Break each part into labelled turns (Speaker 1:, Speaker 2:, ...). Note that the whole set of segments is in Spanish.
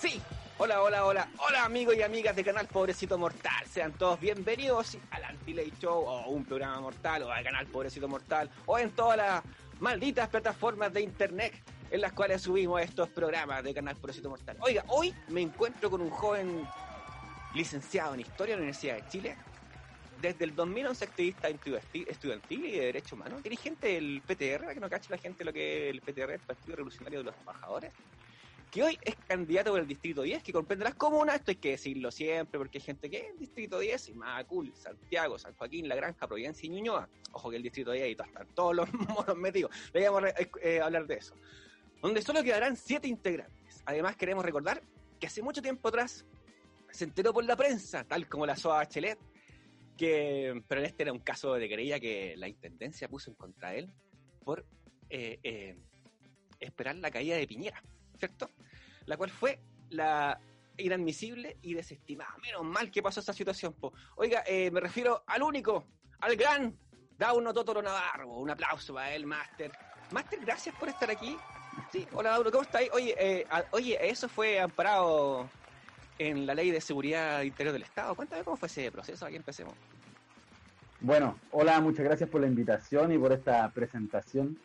Speaker 1: Sí, hola, hola, hola, hola amigos y amigas de Canal Pobrecito Mortal. Sean todos bienvenidos al Anti-Late Show o un programa mortal o al Canal Pobrecito Mortal o en todas las malditas plataformas de internet en las cuales subimos estos programas de Canal Pobrecito Mortal. Oiga, hoy me encuentro con un joven licenciado en Historia de la Universidad de Chile, desde el 2011 activista estudiantil y de derechos humanos, dirigente del PTR, que no cache la gente lo que es el PTR, el Partido Revolucionario de los Trabajadores, que hoy es candidato por el Distrito 10, que comprende las comunas, esto hay que decirlo siempre, porque hay gente que es Distrito 10, y Macul, Santiago, San Joaquín, La Granja, Providencia y Ñuñoa. Ojo que el Distrito 10 ahí están todos los monos metidos. Deberíamos eh, hablar de eso. Donde solo quedarán siete integrantes. Además, queremos recordar que hace mucho tiempo atrás se enteró por la prensa, tal como la SOA Bachelet, que, pero este era un caso de querella que la intendencia puso en contra de él por eh, eh, esperar la caída de Piñera, ¿cierto? La cual fue la inadmisible y desestimada. Menos mal que pasó esa situación. Po. Oiga, eh, me refiero al único, al gran Dauno Totoro Navarro. Un aplauso para él, Master. Master, gracias por estar aquí. Sí, hola Dauno, ¿cómo estáis? Oye, oye, eso fue amparado en la ley de seguridad interior del Estado. Cuéntame cómo fue ese proceso, aquí empecemos.
Speaker 2: Bueno, hola, muchas gracias por la invitación y por esta presentación.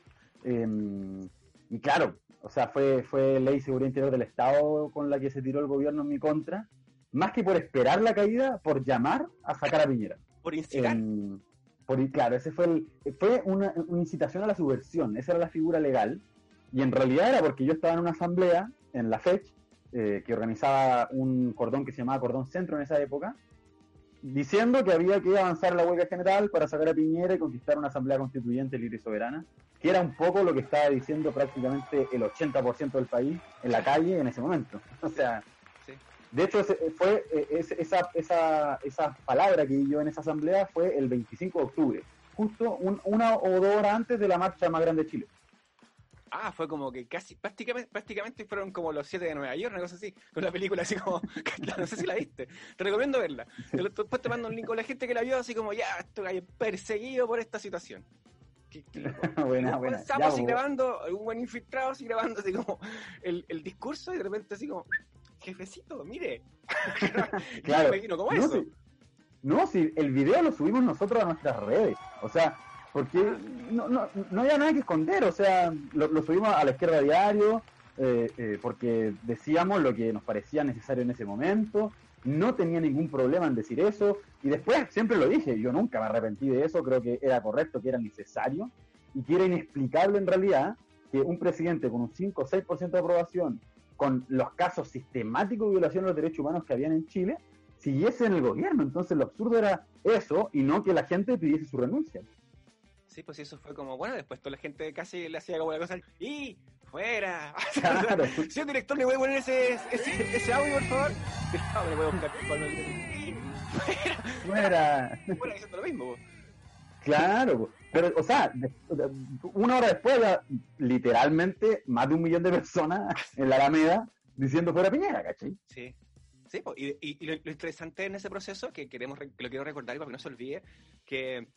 Speaker 2: Em, y claro, o sea, fue, fue ley de seguridad interior del Estado con la que se tiró el gobierno en mi contra, más que por esperar la caída, por llamar a sacar a Piñera.
Speaker 1: Por incitar.
Speaker 2: Por, claro, ese fue el, fue una, incitación a la subversión, esa era la figura legal, y en realidad era porque yo estaba en una asamblea en la FECH eh, que organizaba un cordón que se llamaba Cordón Centro en esa época, diciendo que había que avanzar la huelga general para sacar a Piñera y conquistar una asamblea constituyente libre y soberana, que era un poco lo que estaba diciendo prácticamente el 80% del país en la calle en ese momento. O sea, de hecho fue eh, esa, esa, esa palabra que yo en esa asamblea fue el 25 de octubre, justo una o dos horas antes de la marcha más grande de Chile.
Speaker 1: Ah, fue como que casi, prácticamente, prácticamente fueron como los siete de Nueva York, una cosa así, con la película así como, no sé si la viste, te recomiendo verla. Después te mando un link con la gente que la vio, así como, ya, estoy perseguido por esta situación.
Speaker 2: buena, buena.
Speaker 1: Estamos así grabando, un buen infiltrado así grabando así como el, el discurso y de repente así como, jefecito, mire.
Speaker 2: claro. ¿cómo no, eso? no, si el video lo subimos nosotros a nuestras redes, o sea, porque no, no, no había nada que esconder, o sea, lo, subimos a la izquierda diario, eh, eh, porque decíamos lo que nos parecía necesario en ese momento, no tenía ningún problema en decir eso, y después siempre lo dije, yo nunca me arrepentí de eso, creo que era correcto, que era necesario, y que era inexplicable en realidad que un presidente con un 5 o 6% de aprobación, con los casos sistemáticos de violación de los derechos humanos que habían en Chile, siguiese en el gobierno. Entonces lo absurdo era eso y no que la gente pidiese su renuncia.
Speaker 1: Sí, pues eso fue como, bueno, después toda la gente casi le hacía como la cosa, ¡y fuera!
Speaker 2: Claro.
Speaker 1: Señor director, ¿le voy a poner ese, ese, ese audio, por favor? No, le voy a buscar
Speaker 2: ¡Fuera!
Speaker 1: ¡Fuera! Fuera diciendo lo mismo,
Speaker 2: Claro, pero, o sea, una hora después, literalmente, más de un millón de personas en la Alameda diciendo fuera Piñera, ¿cachai?
Speaker 1: Sí. Sí, y, y, lo, interesante en ese proceso, que queremos que lo quiero recordar y para que no se olvide, que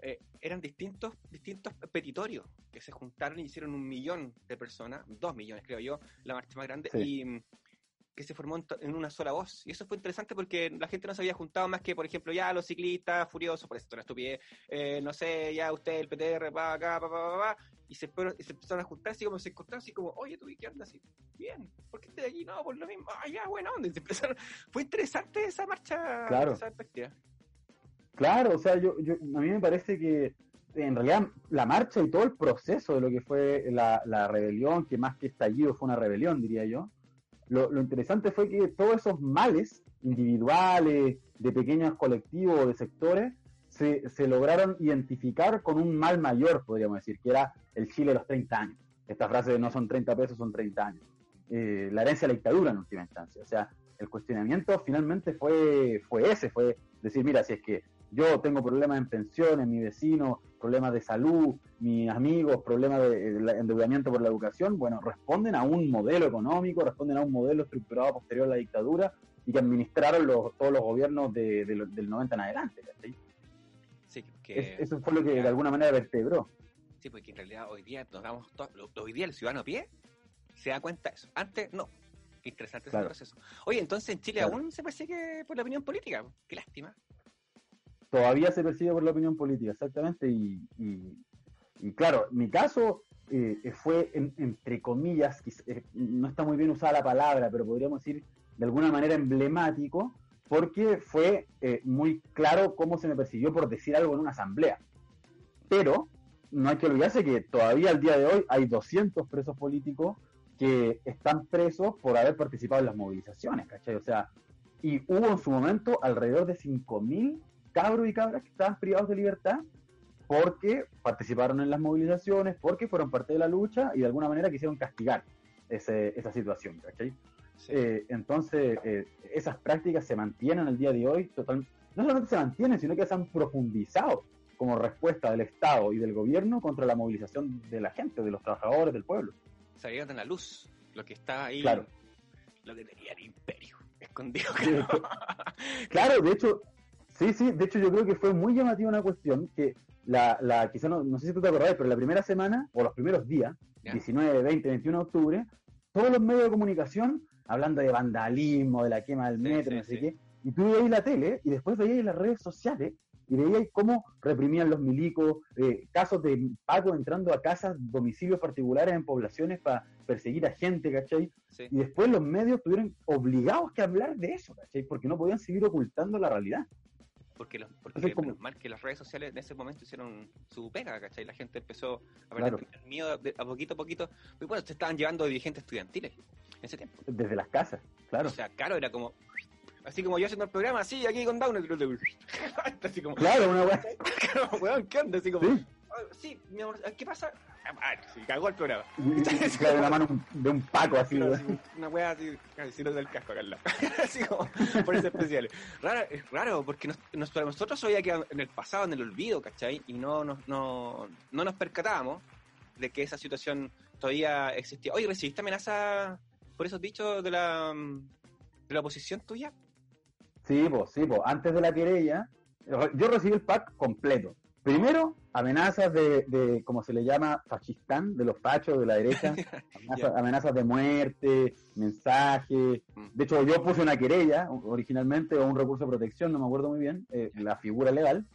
Speaker 1: eh, eran distintos, distintos petitorios que se juntaron y hicieron un millón de personas, dos millones creo yo, la marcha más grande, y mm, que se formó en, una sola voz. Y eso fue interesante porque la gente no se había juntado más que, por ejemplo, ya los ciclistas furiosos, por esto una estupidez, eh, no sé, ya usted, el PTR, va acá, pa, pa, pa, y se, y se empezaron a juntar así como se encontraron así como, oye, tú, ¿qué onda? Así, bien, ¿por qué estás aquí? No, por lo mismo, ah, ya, bueno, ¿dónde? Se empezaron, fue interesante esa marcha,
Speaker 2: claro.
Speaker 1: esa perspectiva.
Speaker 2: Claro, o sea, yo, yo, a mí me parece que en realidad la marcha y todo el proceso de lo que fue la, la rebelión, que más que estallido fue una rebelión, diría yo, lo, interesante fue que todos esos males individuales, de pequeños colectivos, de sectores, se, se lograron identificar con un mal mayor, podríamos decir, que era el Chile de los 30 años. Esta frase de no son 30 pesos, son 30 años. Eh, la herencia de la dictadura en última instancia. O sea, el cuestionamiento finalmente fue, fue ese, fue decir, mira, si es que yo tengo problemas en pensiones, mi vecino, problemas de salud, mis amigos, problemas de, endeudamiento por la educación, bueno, responden a un modelo económico, responden a un modelo estructurado posterior a la dictadura y que administraron los, todos los gobiernos de, del 90 en adelante.
Speaker 1: Sí, que,
Speaker 2: eso fue lo que de alguna manera vertebró.
Speaker 1: Sí, porque en realidad hoy día nos damos todo, hoy día el ciudadano a pie se da cuenta de eso. Antes no. interesante ese proceso. Oye, entonces en Chile aún se persigue por la opinión política. Qué lástima.
Speaker 2: Todavía se persigue por la opinión política, exactamente. Y, y, claro, mi caso eh, fue, entre comillas, eh, no está muy bien usada la palabra, pero podríamos decir de alguna manera emblemático, porque fue eh, muy claro cómo se me persiguió por decir algo en una asamblea. Pero no hay que olvidarse que todavía al día de hoy hay 200 presos políticos que están presos por haber participado en las movilizaciones, ¿cachai? O sea, y hubo en su momento alrededor de 5.000 cabros y cabras que estaban privados de libertad porque participaron en las movilizaciones, porque fueron parte de la lucha y de alguna manera quisieron castigar esa situación, ¿cachai? Eh, entonces, eh, esas prácticas se mantienen el día de hoy, total, no solamente se mantienen, sino que se han profundizado como respuesta del Estado y del gobierno contra la movilización de la gente, de los trabajadores, del pueblo.
Speaker 1: Salieron a la luz lo que está ahí,
Speaker 2: claro.
Speaker 1: lo que tenía el imperio escondido.
Speaker 2: claro, de hecho, sí, sí, de hecho yo creo que fue muy llamativa una cuestión que la, la quizá no, no sé si tú te acordás, pero la primera semana, o los primeros días, 19, 20, 21 de octubre, todos los medios de comunicación hablando de vandalismo, de la quema del metro, no sé qué, y tú veías la tele y después veías las redes sociales y veíais cómo reprimían los milicos, eh, casos de Paco entrando a casas, domicilios particulares en poblaciones para perseguir a gente, ¿cachai? Y después los medios estuvieron obligados a hablar de eso, ¿cachai? Porque no podían seguir ocultando la realidad.
Speaker 1: Porque, los, porque mal que las redes sociales en ese momento hicieron su pega, ¿cachai? La gente empezó a ver miedo a poquito a poquito. Y bueno, se estaban llevando dirigentes estudiantiles en ese tiempo.
Speaker 2: Desde las casas, claro.
Speaker 1: O sea, claro, era como, Así como yo haciendo el programa, así, aquí con Down.
Speaker 2: así como, claro, una
Speaker 1: weá. ¿qué onda? Así como, sí, mi amor, ¿qué pasa? Sí, cagó el programa.
Speaker 2: Claro, de la mano de un paco así,
Speaker 1: Una weá así, casi no del casco acá al lado. así como, por eso especiales. Raro, es raro, porque nos, nosotros había quedado en el pasado, en el olvido, ¿cachai? Y no, no, no, no nos percatábamos de que esa situación todavía existía. Oye, ¿recibiste amenaza por esos dichos de la, de la oposición tuya?
Speaker 2: Sí, pues, sí, pues. Antes de la querella, yo recibí el pack completo. Primero, amenazas de, de como se le llama, fachistán, de los fachos de la derecha. Amenazas, de muerte, mensajes. Mm. De hecho, yo puse una querella originalmente o un recurso de protección, no me acuerdo muy bien, eh, la figura legal.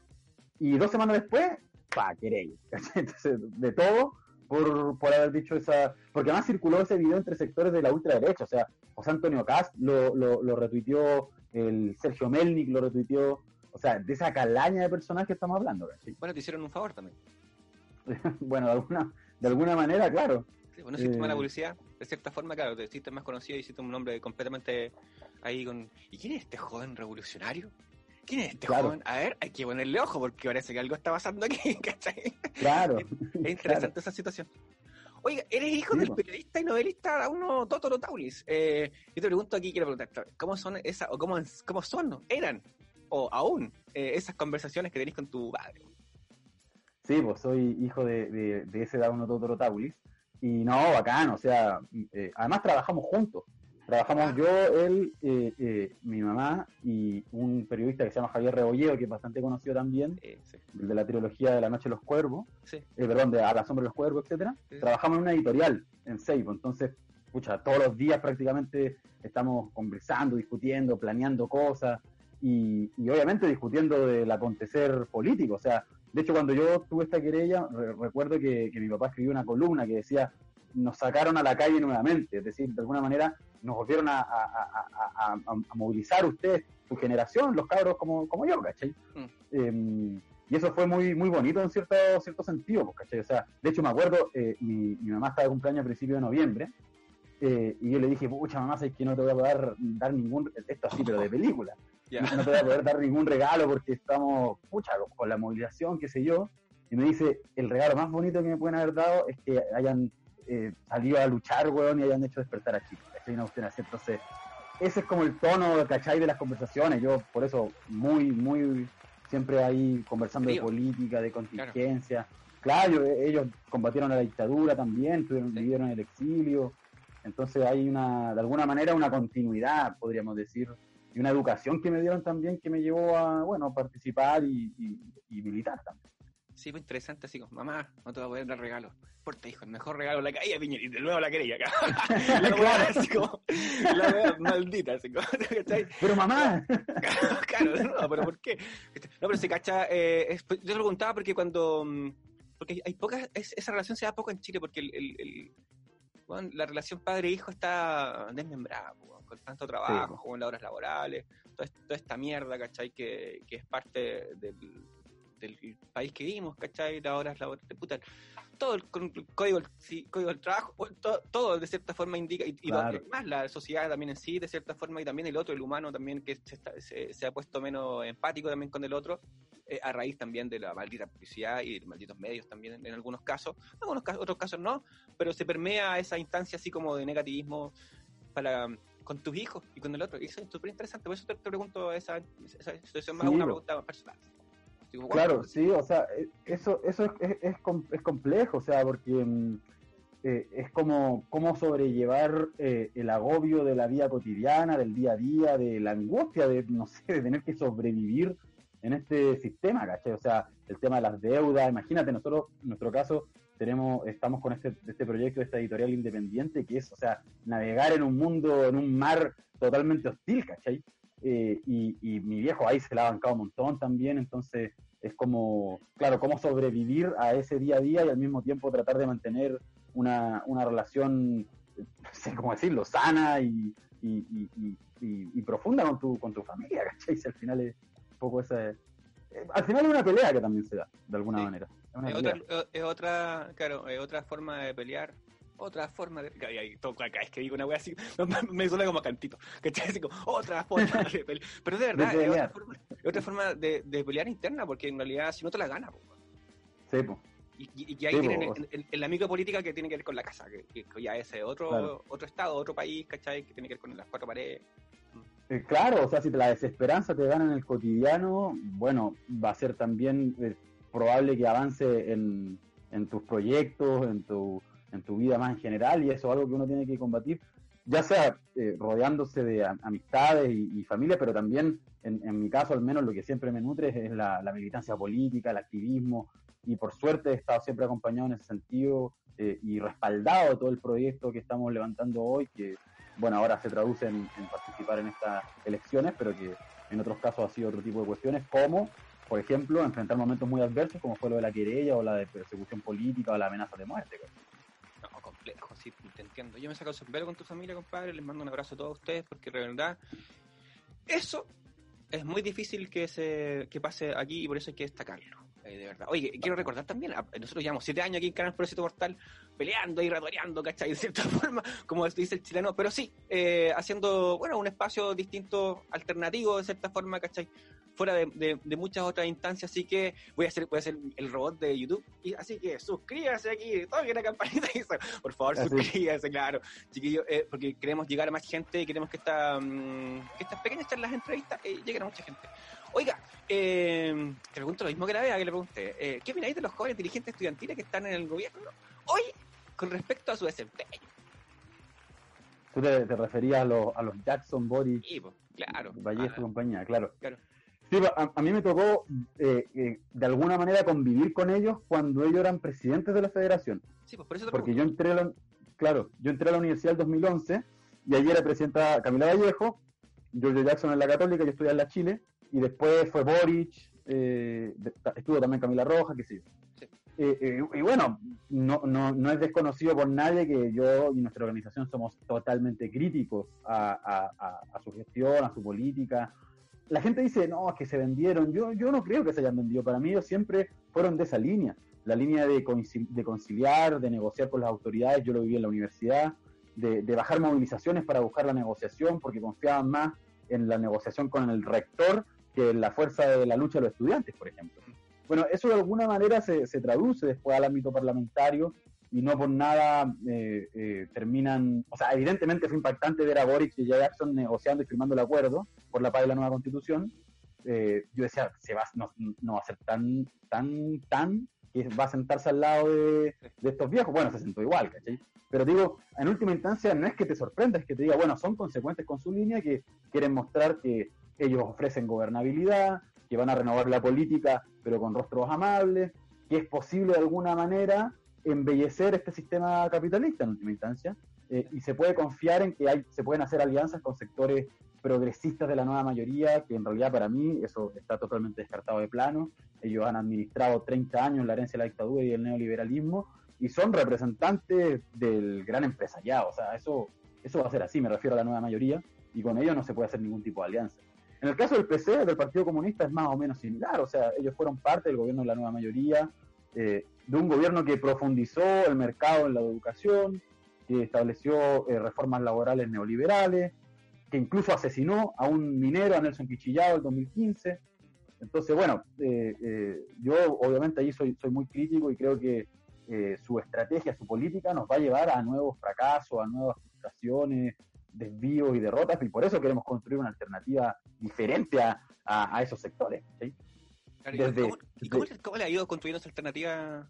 Speaker 2: Y dos semanas después, pa, querella. Entonces, de todo, por, por haber dicho esa. Porque además circuló ese video entre sectores de la ultraderecha. O sea, José Antonio Cast lo, lo, lo retuiteó el Sergio Melnik lo retuiteó, o sea, de esa calaña de personajes que estamos hablando.
Speaker 1: Bueno, te hicieron un favor también.
Speaker 2: bueno, de alguna, de alguna manera, claro.
Speaker 1: Sí, bueno, si eh... la publicidad, de cierta forma, claro, te hiciste más conocido y hiciste un nombre completamente ahí con... ¿Y quién es este joven revolucionario? ¿Quién es este joven? A ver, hay que ponerle ojo porque parece que algo está pasando aquí, ¿cachai?
Speaker 2: Claro.
Speaker 1: Es, interesante esa situación. Oiga, eres hijo del periodista y novelista uno Totoro Taulis. Eh, yo te pregunto aquí, quiero preguntar, ¿cómo son esas, o cómo, cómo son, eran, o aún, eh, esas conversaciones que tenés con tu padre?
Speaker 2: Sí, pues soy hijo de, de, de ese Dauno Totoro Taulis. Y no, bacán, o sea, eh, además trabajamos juntos. Trabajamos yo, él, eh, eh, mi mamá y un periodista que se llama Javier Rebolledo, que es bastante conocido también, de la trilogía de La Noche de los Cuervos, eh, perdón, de A la Sombra de los Cuervos, etcétera. Trabajamos en una editorial en Seibo, entonces, pucha, todos los días prácticamente estamos conversando, discutiendo, planeando cosas y, obviamente discutiendo del acontecer político. O sea, de hecho, cuando yo tuve esta querella, recuerdo que, que mi papá escribió una columna que decía nos sacaron a la calle nuevamente, es decir, de alguna manera nos volvieron a, movilizar ustedes, su generación, los cabros como, como yo, ¿cachai? Mm. Em, y eso fue muy muy bonito en cierto cierto sentido, pues, ¿cachai? O sea, de hecho me acuerdo, eh, mi, mamá estaba de cumpleaños a principios de noviembre, eh, y yo le dije, pucha mamá, sabes que no te voy a poder dar ningún, esto así, pero de película, no te voy a poder dar ningún regalo porque estamos, pucha, con la movilización, qué sé yo, y me dice, el regalo más bonito que me pueden haber dado es que hayan eh, salido a luchar, weón, y hayan hecho despertar a chicos. Entonces, ese es como el tono, ¿cachai? De las conversaciones. Yo, por eso, muy, muy, siempre ahí conversando de política, de contingencia. Claro, ellos combatieron a la dictadura también, vivieron en el exilio. Entonces hay una, de alguna manera, una continuidad, podríamos decir, y una educación que me dieron también que me llevó a, bueno, participar y, militar también.
Speaker 1: Sí, pues interesante, así como, mamá, no te voy a poder dar regalo. Porte, hijo, el mejor regalo la caía, Piñera, y de nuevo la quería acá. la weá, así como, la maldita, así como, ¿cachai?
Speaker 2: Pero mamá.
Speaker 1: claro, no, pero ¿por qué? No, pero se cacha, eh, es- yo te lo preguntaba porque cuando, mm, porque hay- hay pocas, es- esa relación se da poco en Chile, porque el, el- el- bueno, la relación padre-hijo está desmembrada, po, con tanto trabajo, con las horas laborales, toda, est- toda esta mierda, ¿cachai? Que, que es parte del, del país que vivimos, ¿cachai? Las horas laborales, puta, todo el, con- el código, sí, código del trabajo, todo, todo de cierta forma indica, y, y
Speaker 2: Claro.
Speaker 1: más la sociedad también en sí, de cierta forma, y también el otro, el humano también, que se, está- se- se ha puesto menos empático también con el otro, eh, a raíz también de la maldita publicidad y de malditos medios también en, en algunos casos, en algunos casos, otros casos no, pero se permea esa instancia así como de negativismo para con tus hijos y con el otro, y eso es súper interesante, por eso te, te pregunto esa, esa situación más
Speaker 2: Sí,
Speaker 1: una pregunta más personal. Digo,
Speaker 2: Claro, sí, o sea, eh, eso, eso es, es, es com- es complejo, o sea, porque mm, eh, es como cómo sobrellevar eh, el agobio de la vida cotidiana, del día a día, de la angustia de, no sé, de tener que sobrevivir en este sistema, ¿cachai? O sea, el tema de las deudas, imagínate, nosotros, en nuestro caso, tenemos, estamos con este, este proyecto, esta editorial independiente, que es, o sea, navegar en un mundo, en un mar totalmente hostil, ¿cachai? Eh, y, y mi viejo ahí se la ha bancado un montón también, entonces es como, claro, cómo sobrevivir a ese día a día y al mismo tiempo tratar de mantener una, una relación, no sé cómo decirlo, sana y, y, y- y- y- y profunda con tu, con tu familia, ¿cachai? Si al final es un poco esa... eh, al final es una pelea que también se da, de alguna
Speaker 1: Sí.
Speaker 2: manera. Es
Speaker 1: otra, es otra, claro, es otra forma de pelear, otra forma de... Ay, ay, todo- cada vez que digo una wea así, me suena como cantito, ¿cachai? Así como, otra forma de pelear. Pero de verdad,
Speaker 2: De
Speaker 1: es otra forma, es otra forma de, de pelear interna, porque en realidad si no te la gana, po.
Speaker 2: Sí, po.
Speaker 1: Y, y- y que ahí
Speaker 2: Sí,
Speaker 1: tienen en, en- en la micropolítica que tiene que ver con la casa, que, que ya es otro,
Speaker 2: Claro.
Speaker 1: otro estado, otro país, ¿cachai? Que tiene que ver con las cuatro paredes.
Speaker 2: Eh, claro, o sea, si la desesperanza te gana en el cotidiano, bueno, va a ser también eh, probable que avance en, tus proyectos, en tu, vida más en general, y eso es algo que uno tiene que combatir, ya sea eh, rodeándose de am- amistades y, y familia, pero también, en, mi caso al menos, lo que siempre me nutre es la, la militancia política, el activismo, y por suerte he estado siempre acompañado en ese sentido eh, y respaldado todo el proyecto que estamos levantando hoy, que bueno, ahora se traduce en, en participar en estas elecciones, pero que en otros casos ha sido otro tipo de cuestiones, como, por ejemplo, enfrentar momentos muy adversos, como fue lo de la querella o la de persecución política o la amenaza de muerte.
Speaker 1: No, complejo, sí, te entiendo. Yo me saco el sombrero con tu familia, compadre, les mando un abrazo a todos ustedes, porque de verdad, eso es muy difícil que se que pase aquí y por eso hay que destacarlo. Eh, de verdad. Oye, quiero recordar también, a- nosotros llevamos siete años aquí en Canal Propósito Mortal peleando y ratoreando, ¿cachai? De cierta forma, como dice el chileno, pero sí, eh, haciendo, bueno, un espacio distinto, alternativo, de cierta forma, ¿cachai? Fuera de, de- de muchas otras instancias, así que voy a hacer, voy a hacer el robot de YouTube, y así que suscríbase aquí, toque la campanita y eso. por favor,
Speaker 2: Así.
Speaker 1: suscríbase, claro, chiquillos, eh, porque queremos llegar a más gente y queremos que, esta, mm, que estas pequeñas charlas entrevistas eh, lleguen a mucha gente. Oiga, eh, te pregunto lo mismo que la vea que le pregunté. Eh, ¿Qué opináis de los jóvenes dirigentes estudiantiles que están en el gobierno hoy con respecto a su desempeño?
Speaker 2: Tú te, te referías a los, a los Jackson,
Speaker 1: Sí, pues, claro.
Speaker 2: Vallejo y compañía, claro.
Speaker 1: Claro.
Speaker 2: Sí, pa- a, a mí me tocó eh, eh, de alguna manera convivir con ellos cuando ellos eran presidentes de la federación.
Speaker 1: sí, pues por eso te
Speaker 2: Porque yo entré a la, claro, yo entré a la universidad en 2011 y allí era presidenta Camila Vallejo, Giorgio Jackson en la Católica, yo estudié en la Chile, y después fue Boric, eh, estuvo también Camila Roja, que sí.
Speaker 1: Sí.
Speaker 2: Eh, eh, y bueno, no, no, no es desconocido por nadie que yo y nuestra organización somos totalmente críticos a, a- a- a su gestión, a su política. La gente dice, no, es que se vendieron. Yo, yo no creo que se hayan vendido. Para mí ellos siempre fueron de esa línea. La línea de, de conciliar, de negociar con las autoridades. Yo lo viví en la universidad. De, de bajar movilizaciones para buscar la negociación, porque confiaban más en la negociación con el rector que la fuerza de la lucha de los estudiantes, por ejemplo. Bueno, eso de alguna manera se, se traduce después al ámbito parlamentario y no por nada eh, eh, terminan, o sea, evidentemente fue impactante ver a Boric y a Jackson negociando y firmando el acuerdo por la paz de la nueva constitución. Eh, yo decía, se va, no, no va a ser tan, tan, tan, que va a sentarse al lado de, de estos viejos. Bueno, se sentó igual, ¿cachai? Pero digo, en última instancia no es que te sorprenda, es que te diga, bueno, son consecuentes con su línea que quieren mostrar que ellos ofrecen gobernabilidad, que van a renovar la política, pero con rostros amables, que es posible de alguna manera embellecer este sistema capitalista en última instancia, eh, y se puede confiar en que hay, se pueden hacer alianzas con sectores progresistas de la nueva mayoría, que en realidad para mí eso está totalmente descartado de plano. Ellos han administrado 30 años la herencia de la dictadura y el neoliberalismo y son representantes del gran empresariado. O sea, eso, eso va a ser así, me refiero a la nueva mayoría, y con ellos no se puede hacer ningún tipo de alianza. En el caso del PC, del Partido Comunista, es más o menos similar. O sea, ellos fueron parte del gobierno de la nueva mayoría, eh, de un gobierno que profundizó el mercado en la educación, que estableció eh, reformas laborales neoliberales, que incluso asesinó a un minero, a Nelson Pichillado, en 2015. Entonces, bueno, eh, yo obviamente ahí soy, soy muy crítico y creo que su estrategia, su política nos va a llevar a nuevos fracasos, a nuevas frustraciones, desvíos y derrotas, y por eso queremos construir una alternativa diferente a, a, esos sectores. ¿sí?
Speaker 1: Desde, ¿Y cómo, cómo, le ha ido construyendo esa alternativa?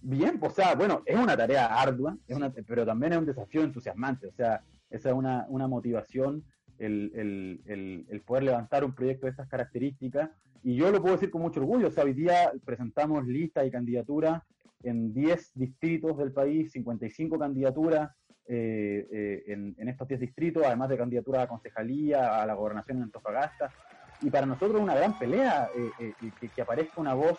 Speaker 2: Bien, pues, o sea, bueno, es una tarea ardua, es una, pero también es un desafío entusiasmante, o sea, esa es una, una motivación, el, el, el, poder levantar un proyecto de estas características. Y yo lo puedo decir con mucho orgullo. O sea, hoy día presentamos listas y candidaturas en 10 distritos del país, 55 candidaturas eh, eh, en, estos 10 distritos, además de candidaturas a concejalía, a la gobernación en Antofagasta. Y para nosotros es una gran pelea eh, que, que aparezca una voz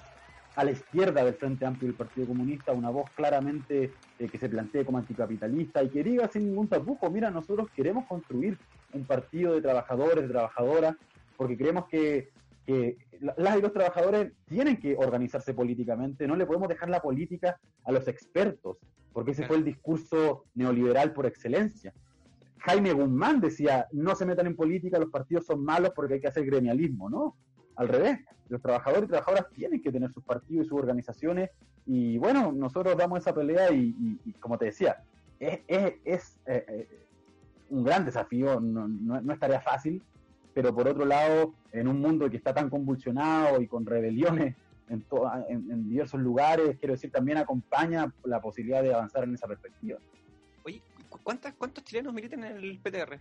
Speaker 2: a la izquierda del Frente Amplio del Partido Comunista, una voz claramente eh, que se plantee como anticapitalista y que diga sin ningún tapujo, mira, nosotros queremos construir un partido de trabajadores, de trabajadoras, porque creemos que, que las y los trabajadores tienen que organizarse políticamente, no le podemos dejar la política a los expertos, porque ese fue el discurso neoliberal por excelencia. Jaime Guzmán decía, no se metan en política, los partidos son malos porque hay que hacer gremialismo, ¿no? al revés, los trabajadores y trabajadoras tienen que tener sus partidos y sus organizaciones y bueno, nosotros damos esa pelea y, como te decía, es, eh, eh, un gran desafío, no, no, es tarea fácil, pero por otro lado, en un mundo que está tan convulsionado y con rebeliones en, en, diversos lugares, quiero decir, también acompaña la posibilidad de avanzar en esa perspectiva.
Speaker 1: Oye, ¿cuántas, ¿cuántos chilenos militan en el PTR?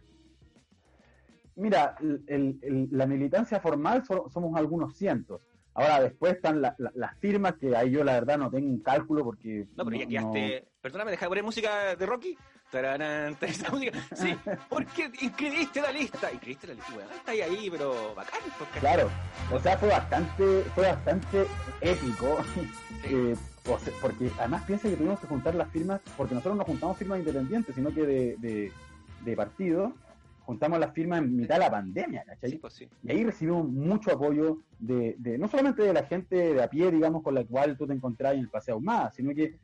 Speaker 2: Mira, la militancia formal somos algunos cientos. Ahora, después están las firmas, que ahí yo la verdad no tengo un cálculo porque...
Speaker 1: No, pero ya quedaste... Perdóname, deja de poner música de Rocky. Tararán, esa música. Sí, porque inscribiste la lista. Inscribiste la lista, está ahí, ahí, pero bacán.
Speaker 2: Porque... Claro, o sea, fue bastante, fue bastante épico. Eh, porque además piensa que tuvimos que juntar las firmas, porque nosotros no juntamos firmas independientes, sino que de, de, de partidos juntamos las firmas en mitad de la pandemia, ¿cachai?
Speaker 1: Pues
Speaker 2: y ahí recibimos mucho apoyo de, no solamente de la gente de a pie, digamos, con la cual tú te encontrás en el Paseo más, sino que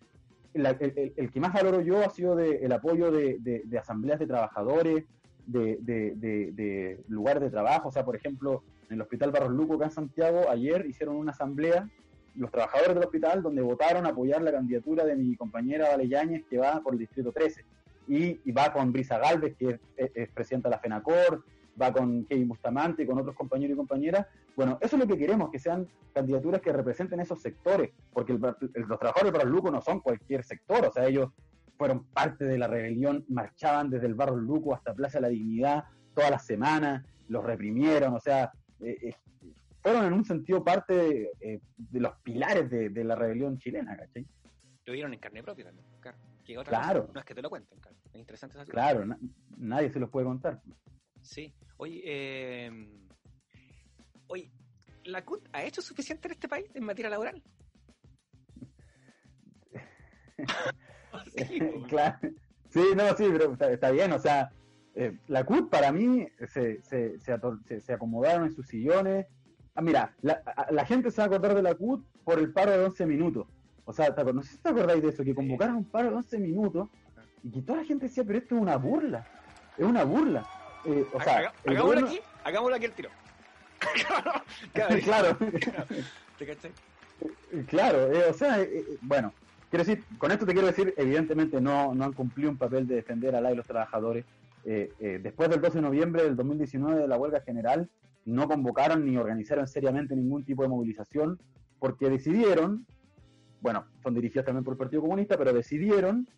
Speaker 2: el, que más valoro yo ha sido de, el apoyo de, asambleas de trabajadores, de, lugares de trabajo. O sea, por ejemplo, en el Hospital Barros Luco, acá en Santiago, ayer hicieron una asamblea, los trabajadores del hospital, donde votaron apoyar la candidatura de mi compañera Vale Yáñez, que va por el Distrito 13 y, va con Brisa Galvez, que es, presidenta de la FENACOR, va con Kevin Bustamante, con otros compañeros y compañeras. Bueno, eso es lo que queremos, que sean candidaturas que representen esos sectores, porque los trabajadores de Barros Luco no son cualquier sector, o sea, ellos fueron parte de la rebelión, marchaban desde el Barros Luco hasta Plaza de la Dignidad todas las semanas, los reprimieron, o sea, eh, eh, fueron en un sentido parte eh, de, los pilares de, la rebelión chilena, ¿cachai?
Speaker 1: Lo vieron en carne propia también,
Speaker 2: claro.
Speaker 1: no es que te lo cuenten, claro. Es interesante
Speaker 2: Claro, nadie se los puede contar.
Speaker 1: Sí. Oye, eh, oye, ¿la CUT ha hecho suficiente en este país en materia laboral?
Speaker 2: sí, claro. Sí, no, sí, pero está, bien, o sea, eh, la CUT para mí se, se, se, acomodaron en sus sillones. Ah, mira, la, la, gente se va a acordar de la CUT por el paro de 11 minutos. O sea, no sé si te acordáis de eso, que convocaron un paro de 11 minutos y que toda la gente decía, pero esto es una burla, es una burla. Eh, o sea,
Speaker 1: hagámoslo aquí, hagámoslo aquí el tiro.
Speaker 2: claro. ¿Te cachai? Claro, eh, o sea, eh, bueno, quiero decir, con esto te quiero decir, evidentemente no, no han cumplido un papel de defender a la y los trabajadores. después del 12 de noviembre del 2019 de la huelga general, no convocaron ni organizaron seriamente ningún tipo de movilización porque decidieron bueno, son dirigidas también por el Partido Comunista, pero decidieron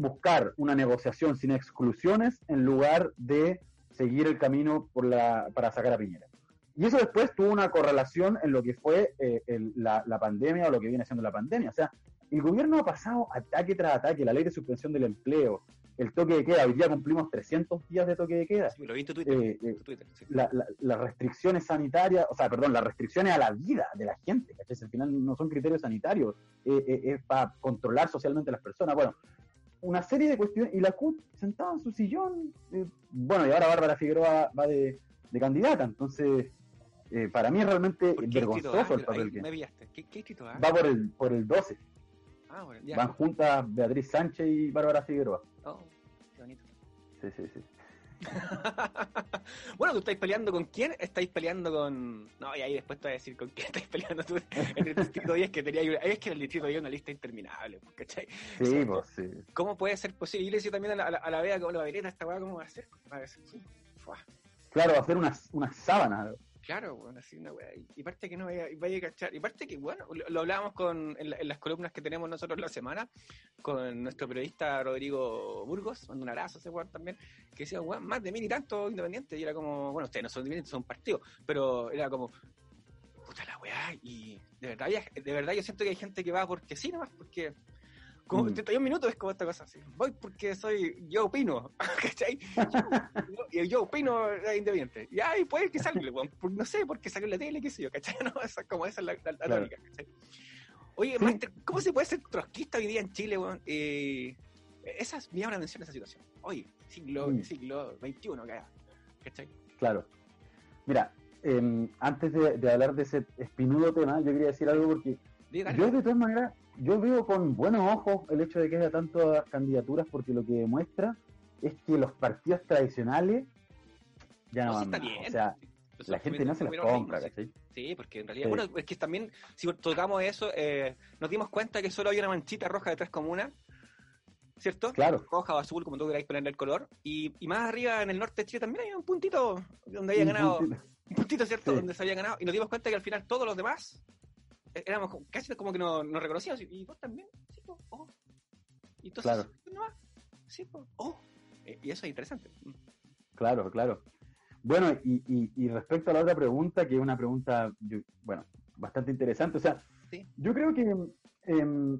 Speaker 2: buscar una negociación sin exclusiones en lugar de seguir el camino por la, para sacar a Piñera. Y eso después tuvo una correlación en lo que fue eh, el, la, la, pandemia o lo que viene siendo la pandemia. O sea, el gobierno ha pasado ataque tras ataque, la ley de suspensión del empleo, el toque de queda. Hoy día cumplimos 300 días de toque de queda.
Speaker 1: Sí, lo vi en Twitter. Eh, eh,
Speaker 2: Twitter sí. la, la, las restricciones sanitarias, o sea, perdón, las restricciones a la vida de la gente, ¿cachai? Al final no son criterios sanitarios, eh, eh, es para controlar socialmente a las personas. Bueno, una serie de cuestiones, y la CUT sentada en su sillón, eh, bueno, y ahora Bárbara Figueroa va de, de candidata, entonces para mí es realmente vergonzoso el papel que...
Speaker 1: Me ¿Qué, qué
Speaker 2: va por el, por el 12.
Speaker 1: Ah, bueno,
Speaker 2: ya. Van juntas Beatriz Sánchez y Bárbara Figueroa.
Speaker 1: Oh, qué bonito.
Speaker 2: Sí, sí, sí.
Speaker 1: bueno, ¿tú estáis peleando con quién? ¿Estáis peleando con.? No, y ahí después te voy a decir con quién estáis peleando tú en el distrito 10, que tenía. Es que en el distrito 10 una lista interminable, pues, ¿cachai?
Speaker 2: Sí, pues sí.
Speaker 1: ¿Cómo puede ser posible? Y le decía también a la, a la, a la Bea, como la vereta, esta weá, ¿cómo va a ser? Va a ser. Fua.
Speaker 2: Claro, va a ser una, una sábana.
Speaker 1: Claro, bueno, así una weá. Y parte que no vaya, vaya a cachar. Y parte que, bueno, lo, lo hablábamos con, en, la, en, las columnas que tenemos nosotros la semana, con nuestro periodista Rodrigo Burgos, mando un abrazo a ese weón también, que decía, weón, más de mil y tanto independientes. Y era como, bueno, ustedes no son independientes, son partidos, pero era como, puta la weá. Y de verdad, de verdad yo siento que hay gente que va porque sí nomás, porque como mm. 31 minutos es como esta cosa así. Voy porque soy, yo opino, ¿cachai? Y yo, opino independiente. Y ahí puede que salga, no sé, porque salió en la tele, qué sé yo, ¿cachai? No, esa, como esa es la, la, la claro. tónica, ¿cachai? Oye, sí. Master, ¿cómo se puede ser trotskista hoy día en Chile, weón? Eh, esa es mi mención esa situación. Hoy, siglo, mm. siglo XXI, ¿cachai?
Speaker 2: Claro. Mira, eh, antes de, de, hablar de ese espinudo tema, yo quería decir algo porque yo de todas maneras yo veo con buenos ojos el hecho de que haya tantas candidaturas porque lo que demuestra es que los partidos tradicionales ya no, no van más. O sea, la gente no se las compra,
Speaker 1: ¿cachai? Sí, porque en realidad, sí. bueno, es que también, si tocamos eso, eh, nos dimos cuenta que solo había una manchita roja de tres comunas, ¿cierto?
Speaker 2: Claro.
Speaker 1: Roja o azul, como tú queráis ponerle el color. Y, y, más arriba, en el norte de Chile, también hay un puntito donde había ganado. Puntito. Un puntito, ¿cierto? Sí. Donde se había ganado. Y nos dimos cuenta que al final todos los demás éramos casi como que nos no reconocíamos. Y vos también, sí, po, oh. Y entonces,
Speaker 2: claro.
Speaker 1: no más, sí, po, oh. Y eso es interesante.
Speaker 2: Claro, claro. Bueno, y, y, y, respecto a la otra pregunta, que es una pregunta, yo, bueno, bastante interesante. O sea,
Speaker 1: sí.
Speaker 2: yo creo que eh,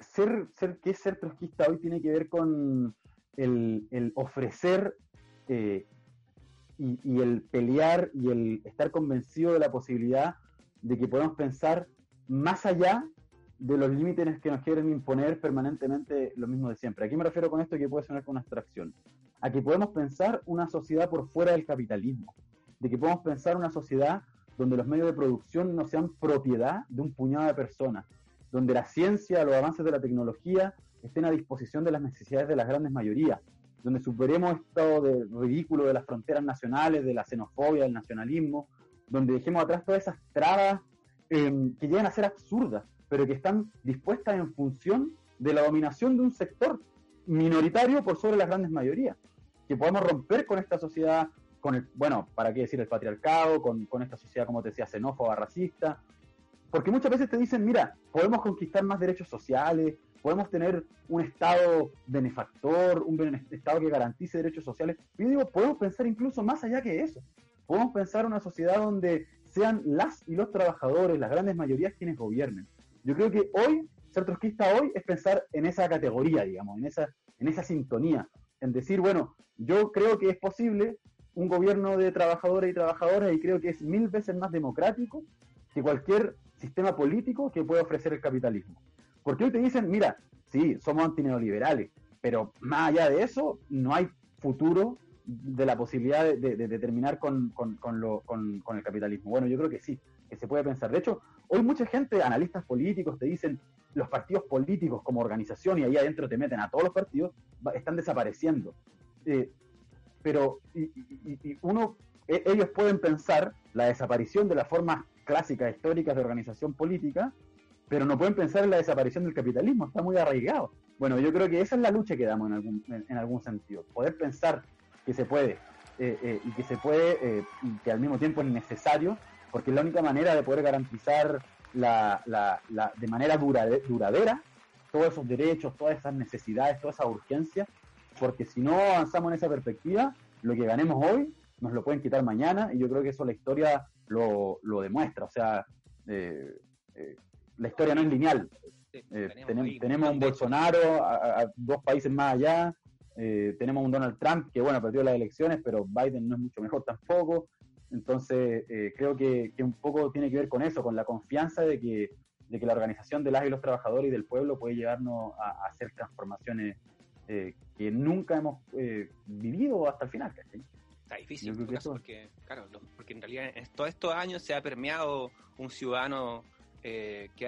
Speaker 2: ser, ser, ¿qué es ser trotskista hoy tiene que ver con el, el ofrecer eh, y, y, el pelear y el estar convencido de la posibilidad de que podemos pensar más allá de los límites que nos quieren imponer permanentemente lo mismo de siempre. ¿A qué me refiero con esto que puede sonar con una abstracción? A que podemos pensar una sociedad por fuera del capitalismo, de que podemos pensar una sociedad donde los medios de producción no sean propiedad de un puñado de personas, donde la ciencia, los avances de la tecnología estén a disposición de las necesidades de las grandes mayorías, donde superemos esto de ridículo de las fronteras nacionales, de la xenofobia, del nacionalismo, donde dejemos atrás todas esas trabas eh, que llegan a ser absurdas, pero que están dispuestas en función de la dominación de un sector minoritario por sobre las grandes mayorías. Que podamos romper con esta sociedad, con el, bueno, para qué decir el patriarcado, con, esta sociedad, como te decía, xenófoba, racista. Porque muchas veces te dicen, mira, podemos conquistar más derechos sociales, podemos tener un Estado benefactor, un Estado que garantice derechos sociales. Yo digo, podemos pensar incluso más allá que eso podemos pensar una sociedad donde sean las y los trabajadores, las grandes mayorías quienes gobiernen. Yo creo que hoy, ser trotskista hoy es pensar en esa categoría, digamos, en esa, en esa sintonía, en decir, bueno, yo creo que es posible un gobierno de trabajadores y trabajadoras y creo que es mil veces más democrático que cualquier sistema político que pueda ofrecer el capitalismo. Porque hoy te dicen, mira, sí, somos antineoliberales, pero más allá de eso, no hay futuro de la posibilidad de, de, terminar con, con, con, el capitalismo. Bueno, yo creo que sí, que se puede pensar. De hecho, hoy mucha gente, analistas políticos, te dicen los partidos políticos como organización, y ahí adentro te meten a todos los partidos, están desapareciendo. Eh, pero uno, e, ellos pueden pensar la desaparición de las formas clásicas, históricas de organización política, pero no pueden pensar en la desaparición del capitalismo, está muy arraigado. Bueno, yo creo que esa es la lucha que damos en algún, en algún sentido, poder pensar que se puede eh, eh, y que se puede eh, y que al mismo tiempo es necesario porque es la única manera de poder garantizar la, la, la, de manera durade, duradera todos esos derechos, todas esas necesidades, toda esa urgencia, porque si no avanzamos en esa perspectiva, lo que ganemos hoy nos lo pueden quitar mañana y yo creo que eso la historia lo, lo demuestra. O sea, eh, eh, la historia no es lineal. tenemos, tenemos, un Bolsonaro a, dos países más allá, tenemos un Donald Trump que, bueno, perdió las elecciones, pero Biden no es mucho mejor tampoco. Entonces, creo que, que, un poco tiene que ver con eso, con la confianza de que, de que la organización de las y los trabajadores y del pueblo puede llevarnos a, hacer transformaciones eh, que nunca hemos eh, vivido hasta el final.
Speaker 1: Está difícil, porque, claro, porque en realidad en todos estos años se ha permeado un ciudadano eh, que,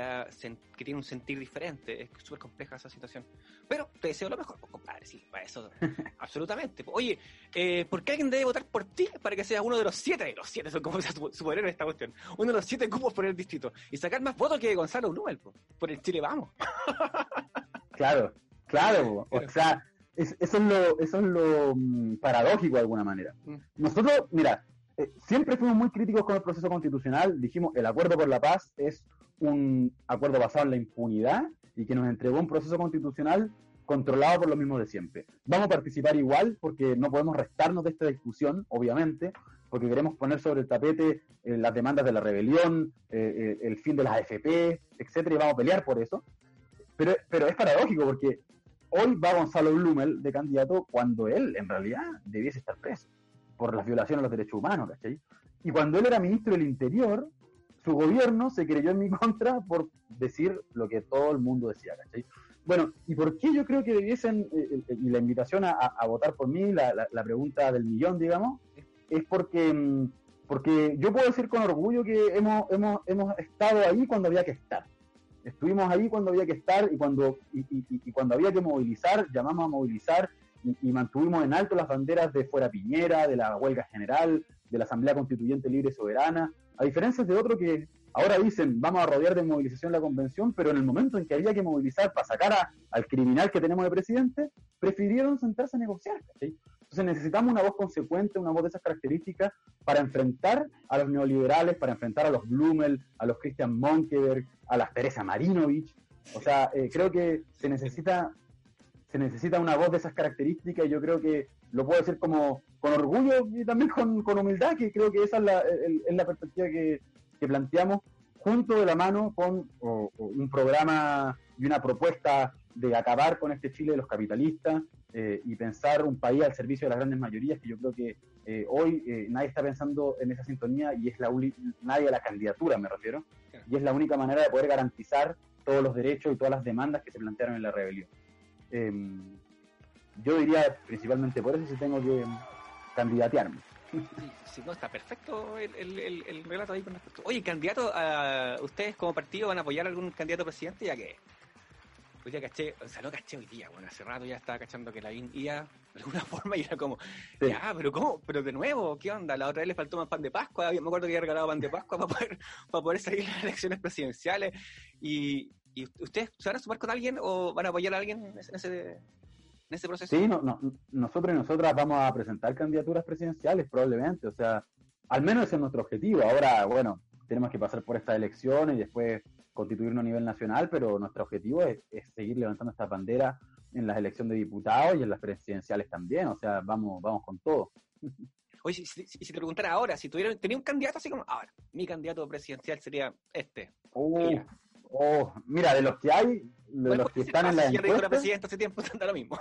Speaker 1: que tiene un sentir diferente. Es súper compleja esa situación. Pero te deseo lo mejor, pues, compadre, sí, para eso, absolutamente. Oye, eh, ¿por qué alguien debe votar por ti para que seas uno de los siete? Los siete son como en esta cuestión. Uno de los siete cupos por el distrito. Y sacar más votos que Gonzalo Blumel, por el Chile Vamos.
Speaker 2: claro, claro. O sea, eso es lo, eso es lo mm, paradójico de alguna manera. Mm. Nosotros, mira, eh, siempre fuimos muy críticos con el proceso constitucional. Dijimos, el acuerdo por la paz es un acuerdo basado en la impunidad y que nos entregó un proceso constitucional controlado por lo mismo de siempre. Vamos a participar igual porque no podemos restarnos de esta discusión, obviamente, porque queremos poner sobre el tapete eh, las demandas de la rebelión, eh, el fin de las AFP, etcétera, y vamos a pelear por eso. Pero, pero es paradójico porque hoy va Gonzalo Blumel de candidato cuando él en realidad debiese estar preso por las violaciones a los derechos humanos, ¿cachai? Y cuando él era ministro del Interior, su gobierno se creyó en mi contra por decir lo que todo el mundo decía, ¿cachai? Bueno, ¿y por qué yo creo que debiesen, eh, eh, y la invitación a, votar por mí, la, pregunta del millón, digamos, es porque, mm, porque yo puedo decir con orgullo que hemos, hemos, hemos estado ahí cuando había que estar. Estuvimos ahí cuando había que estar y cuando, y cuando había que movilizar, llamamos a movilizar y, mantuvimos en alto las banderas de Fuera Piñera, de la huelga general, de la Asamblea Constituyente Libre Soberana, a diferencia de otros que ahora dicen vamos a rodear de movilización la convención, pero en el momento en que había que movilizar para sacar al criminal que tenemos de presidente, prefirieron sentarse a negociar. Entonces necesitamos una voz consecuente, una voz de esas características para enfrentar a los neoliberales, para enfrentar a los Blumel, a los Christian Monkeberg, a las Teresa Marinovich. O sea, eh, creo que se necesita se necesita una voz de esas características y yo creo que lo puedo decir como con orgullo y también con, humildad, que creo que esa es la, es la perspectiva que, planteamos junto de la mano con un programa y una propuesta de acabar con este Chile de los capitalistas eh, y pensar un país al servicio de las grandes mayorías, que yo creo que eh, hoy eh, nadie está pensando en esa sintonía y es la nadie a la candidatura, me refiero, y es la única manera de poder garantizar todos los derechos y todas las demandas que se plantearon en la rebelión. Em, yo diría principalmente por eso si tengo que candidatearme.
Speaker 1: Sí, no, está perfecto el, relato ahí con respecto. Oye, candidato, a, ¿ustedes como partido van a apoyar a algún candidato a presidente? Ya que, pues ya caché, o sea, no caché hoy día, bueno, hace rato ya estaba cachando que la IA de alguna forma y era como, ya, pero ¿cómo? Pero de nuevo, ¿qué onda? La otra vez le faltó más pan de Pascua, me acuerdo que había regalado pan de Pascua para poder, para poder salir las elecciones presidenciales y, ¿Y ustedes se van a sumar con alguien o van a apoyar a alguien en ese, en ese proceso?
Speaker 2: Sí, no, nosotros y nosotras vamos a presentar candidaturas presidenciales probablemente, o sea, al menos ese es nuestro objetivo. Ahora, bueno, tenemos que pasar por estas elecciones y después constituirnos a nivel nacional, pero nuestro objetivo es, seguir levantando esta bandera en las elecciones de diputados y en las presidenciales también, o sea, vamos, vamos con todo.
Speaker 1: Oye, si, si, te preguntara ahora, si tuviera, tenía un candidato así como, ahora, mi candidato presidencial sería este.
Speaker 2: Uh, Oh, mira, de los que hay, de los que están en las encuestas.
Speaker 1: hace tiempo lo mismo.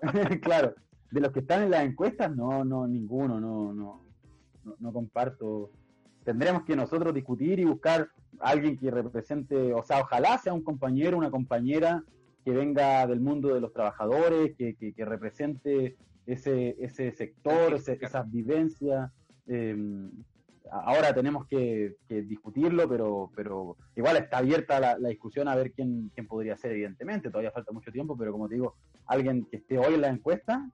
Speaker 2: claro, de los que están en las encuestas, no, no, ninguno, no, no, no, comparto. Tendremos que nosotros discutir y buscar a alguien que represente, o sea, ojalá sea un compañero, una compañera que venga del mundo de los trabajadores, que, que, represente ese, ese sector, esas vivencias. Eh, ahora tenemos que, discutirlo, pero, pero igual está abierta la, discusión a ver quién, quién podría ser, evidentemente. Todavía falta mucho tiempo, pero como te digo, alguien que esté hoy en la encuesta,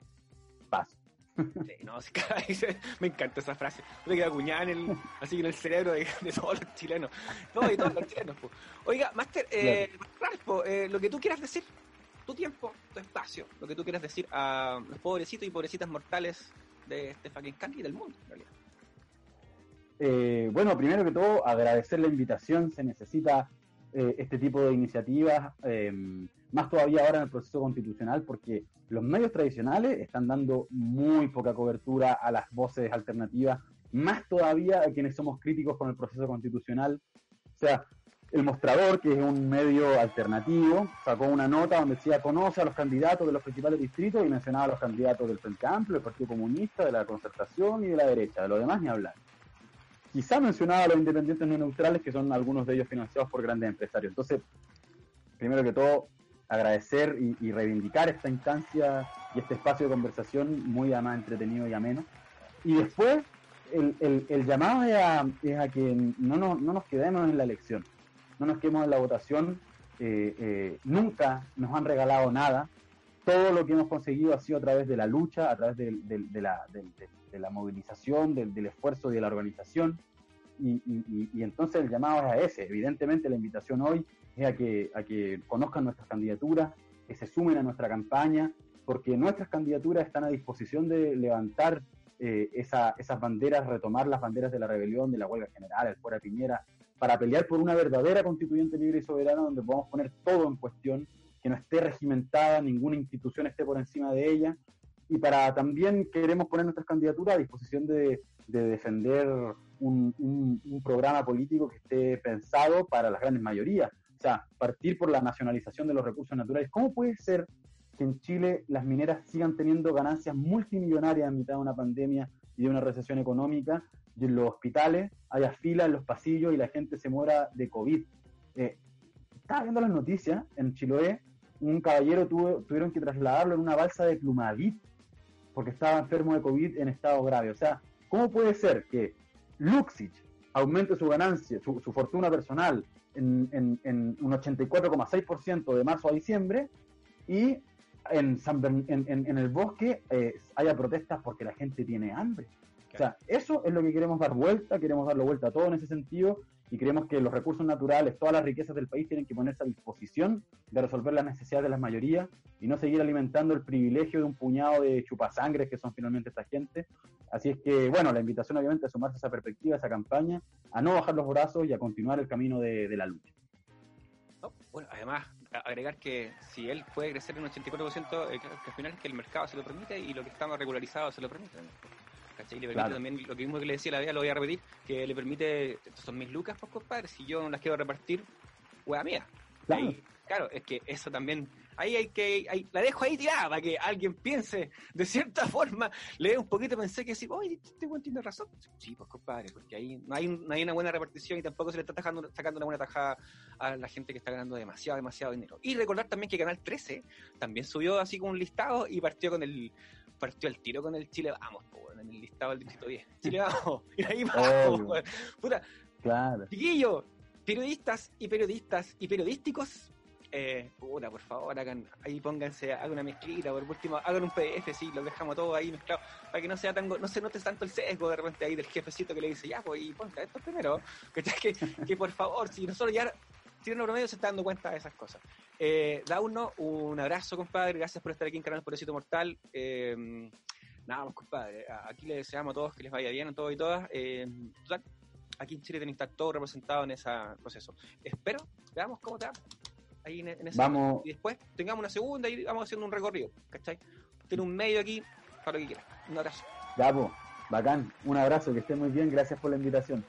Speaker 2: paso.
Speaker 1: me encanta esa frase. Me queda acuñada en el, así en el cerebro de, todos los chilenos. No, y todos los chilenos. Oiga, Master, eh, eh, lo que tú quieras decir, tu tiempo, tu espacio, lo que tú quieras decir a los pobrecitos y pobrecitas mortales de este fucking country del mundo, en realidad.
Speaker 2: Eh, bueno, primero que todo, agradecer la invitación. Se necesita eh, este tipo de iniciativas, eh, más todavía ahora en el proceso constitucional, porque los medios tradicionales están dando muy poca cobertura a las voces alternativas, más todavía a quienes somos críticos con el proceso constitucional. O sea, el Mostrador, que es un medio alternativo, sacó una nota donde decía conoce a los candidatos de los principales distritos y mencionaba a los candidatos del Frente Amplio, del Partido Comunista, de la Concertación y de la derecha. De lo demás ni hablar. Quizá mencionaba a los independientes no neutrales, que son algunos de ellos financiados por grandes empresarios. Entonces, primero que todo, agradecer y, reivindicar esta instancia y este espacio de conversación muy además entretenido y ameno. Y después, el, llamado es a, que no, no, no nos quedemos en la elección no nos quedemos en la votación, eh, eh, nunca nos han regalado nada, todo lo que hemos conseguido ha sido a través de la lucha, a través de, la, movilización, del, esfuerzo y de la organización, y, entonces el llamado es a ese, evidentemente la invitación hoy es a que, a que conozcan nuestras candidaturas, que se sumen a nuestra campaña, porque nuestras candidaturas están a disposición de levantar eh, esas banderas, retomar las banderas de la rebelión, de la huelga general, el fuera Piñera, para pelear por una verdadera constituyente libre y soberana donde podamos poner todo en cuestión, que no esté regimentada, ninguna institución esté por encima de ella, y para también queremos poner nuestras candidaturas a disposición de, defender un, un, programa político que esté pensado para las grandes mayorías. O sea, partir por la nacionalización de los recursos naturales. ¿Cómo puede ser que en Chile las mineras sigan teniendo ganancias multimillonarias en mitad de una pandemia y de una recesión económica y en los hospitales haya fila en los pasillos y la gente se muera de COVID. Eh, estaba viendo las noticias, en Chiloé un caballero tuvo, tuvieron que trasladarlo en una balsa de plumavit porque estaba enfermo de COVID en estado grave. O sea, ¿cómo puede ser que Luxich aumente su ganancia, su, fortuna personal en, un 84,6% de marzo a diciembre y en, en, el bosque eh, haya protestas porque la gente tiene hambre? O sea, eso es lo que queremos dar vuelta, queremos darlo vuelta a todo en ese sentido y creemos que los recursos naturales, todas las riquezas del país tienen que ponerse a disposición de resolver las necesidades de las mayorías y no seguir alimentando el privilegio de un puñado de chupasangres que son finalmente esta gente. Así es que, bueno, la invitación obviamente a sumarse a esa perspectiva, a esa campaña, a no bajar los brazos y a continuar el camino de, la lucha.
Speaker 1: bueno, además, agregar que si él puede crecer en un 84%, eh, que al final es que el mercado se lo permite y lo que está más regularizado se lo permite. ¿Cachai? Le permite también lo mismo que le decía la vea, lo voy a repetir, que le permite, estos son mis lucas, pues compadre, si yo no las quiero repartir, hueá mía. Claro. claro, es que eso también, ahí hay que, la dejo ahí tirada para que alguien piense de cierta forma, le dé un poquito, pensé que sí, oye, este buen tiene razón. Sí, pues compadre, porque ahí no hay, no hay una buena repartición y tampoco se le está tajando, sacando una buena tajada a la gente que está ganando demasiado, demasiado dinero. Y recordar también que Canal 13 también subió así como un listado y partió con el partió el tiro con el Chile Vamos, en el listado del distrito 10. Chile Vamos, y ahí vamos, Puta, claro. chiquillo, periodistas y periodistas y periodísticos, eh, puta, por favor, hagan, ahí pónganse, hagan una mezclita, por último, hagan un PDF, sí, lo dejamos todo ahí mezclado, para que no sea tan, no se note tanto el sesgo de repente ahí del jefecito que le dice, ya, pues, y ponga esto primero, que, que, que por favor, si nosotros ya Tirano Promedio se está dando cuenta de esas cosas. Eh, Dauno, un abrazo, compadre. Gracias por estar aquí en Canal Pobrecito Mortal. Eh, nada más, compadre. Aquí les deseamos a todos que les vaya bien a todos y todas. Eh, aquí en Chile tienen que estar todos representados en ese proceso. Espero, veamos cómo te va. Ahí en, ese
Speaker 2: vamos.
Speaker 1: Y después tengamos una segunda y vamos haciendo un recorrido. ¿Cachai? Tiene un medio aquí para lo que quieras. Un abrazo.
Speaker 2: Ya, bacán. Un abrazo, que esté muy bien. Gracias por la invitación.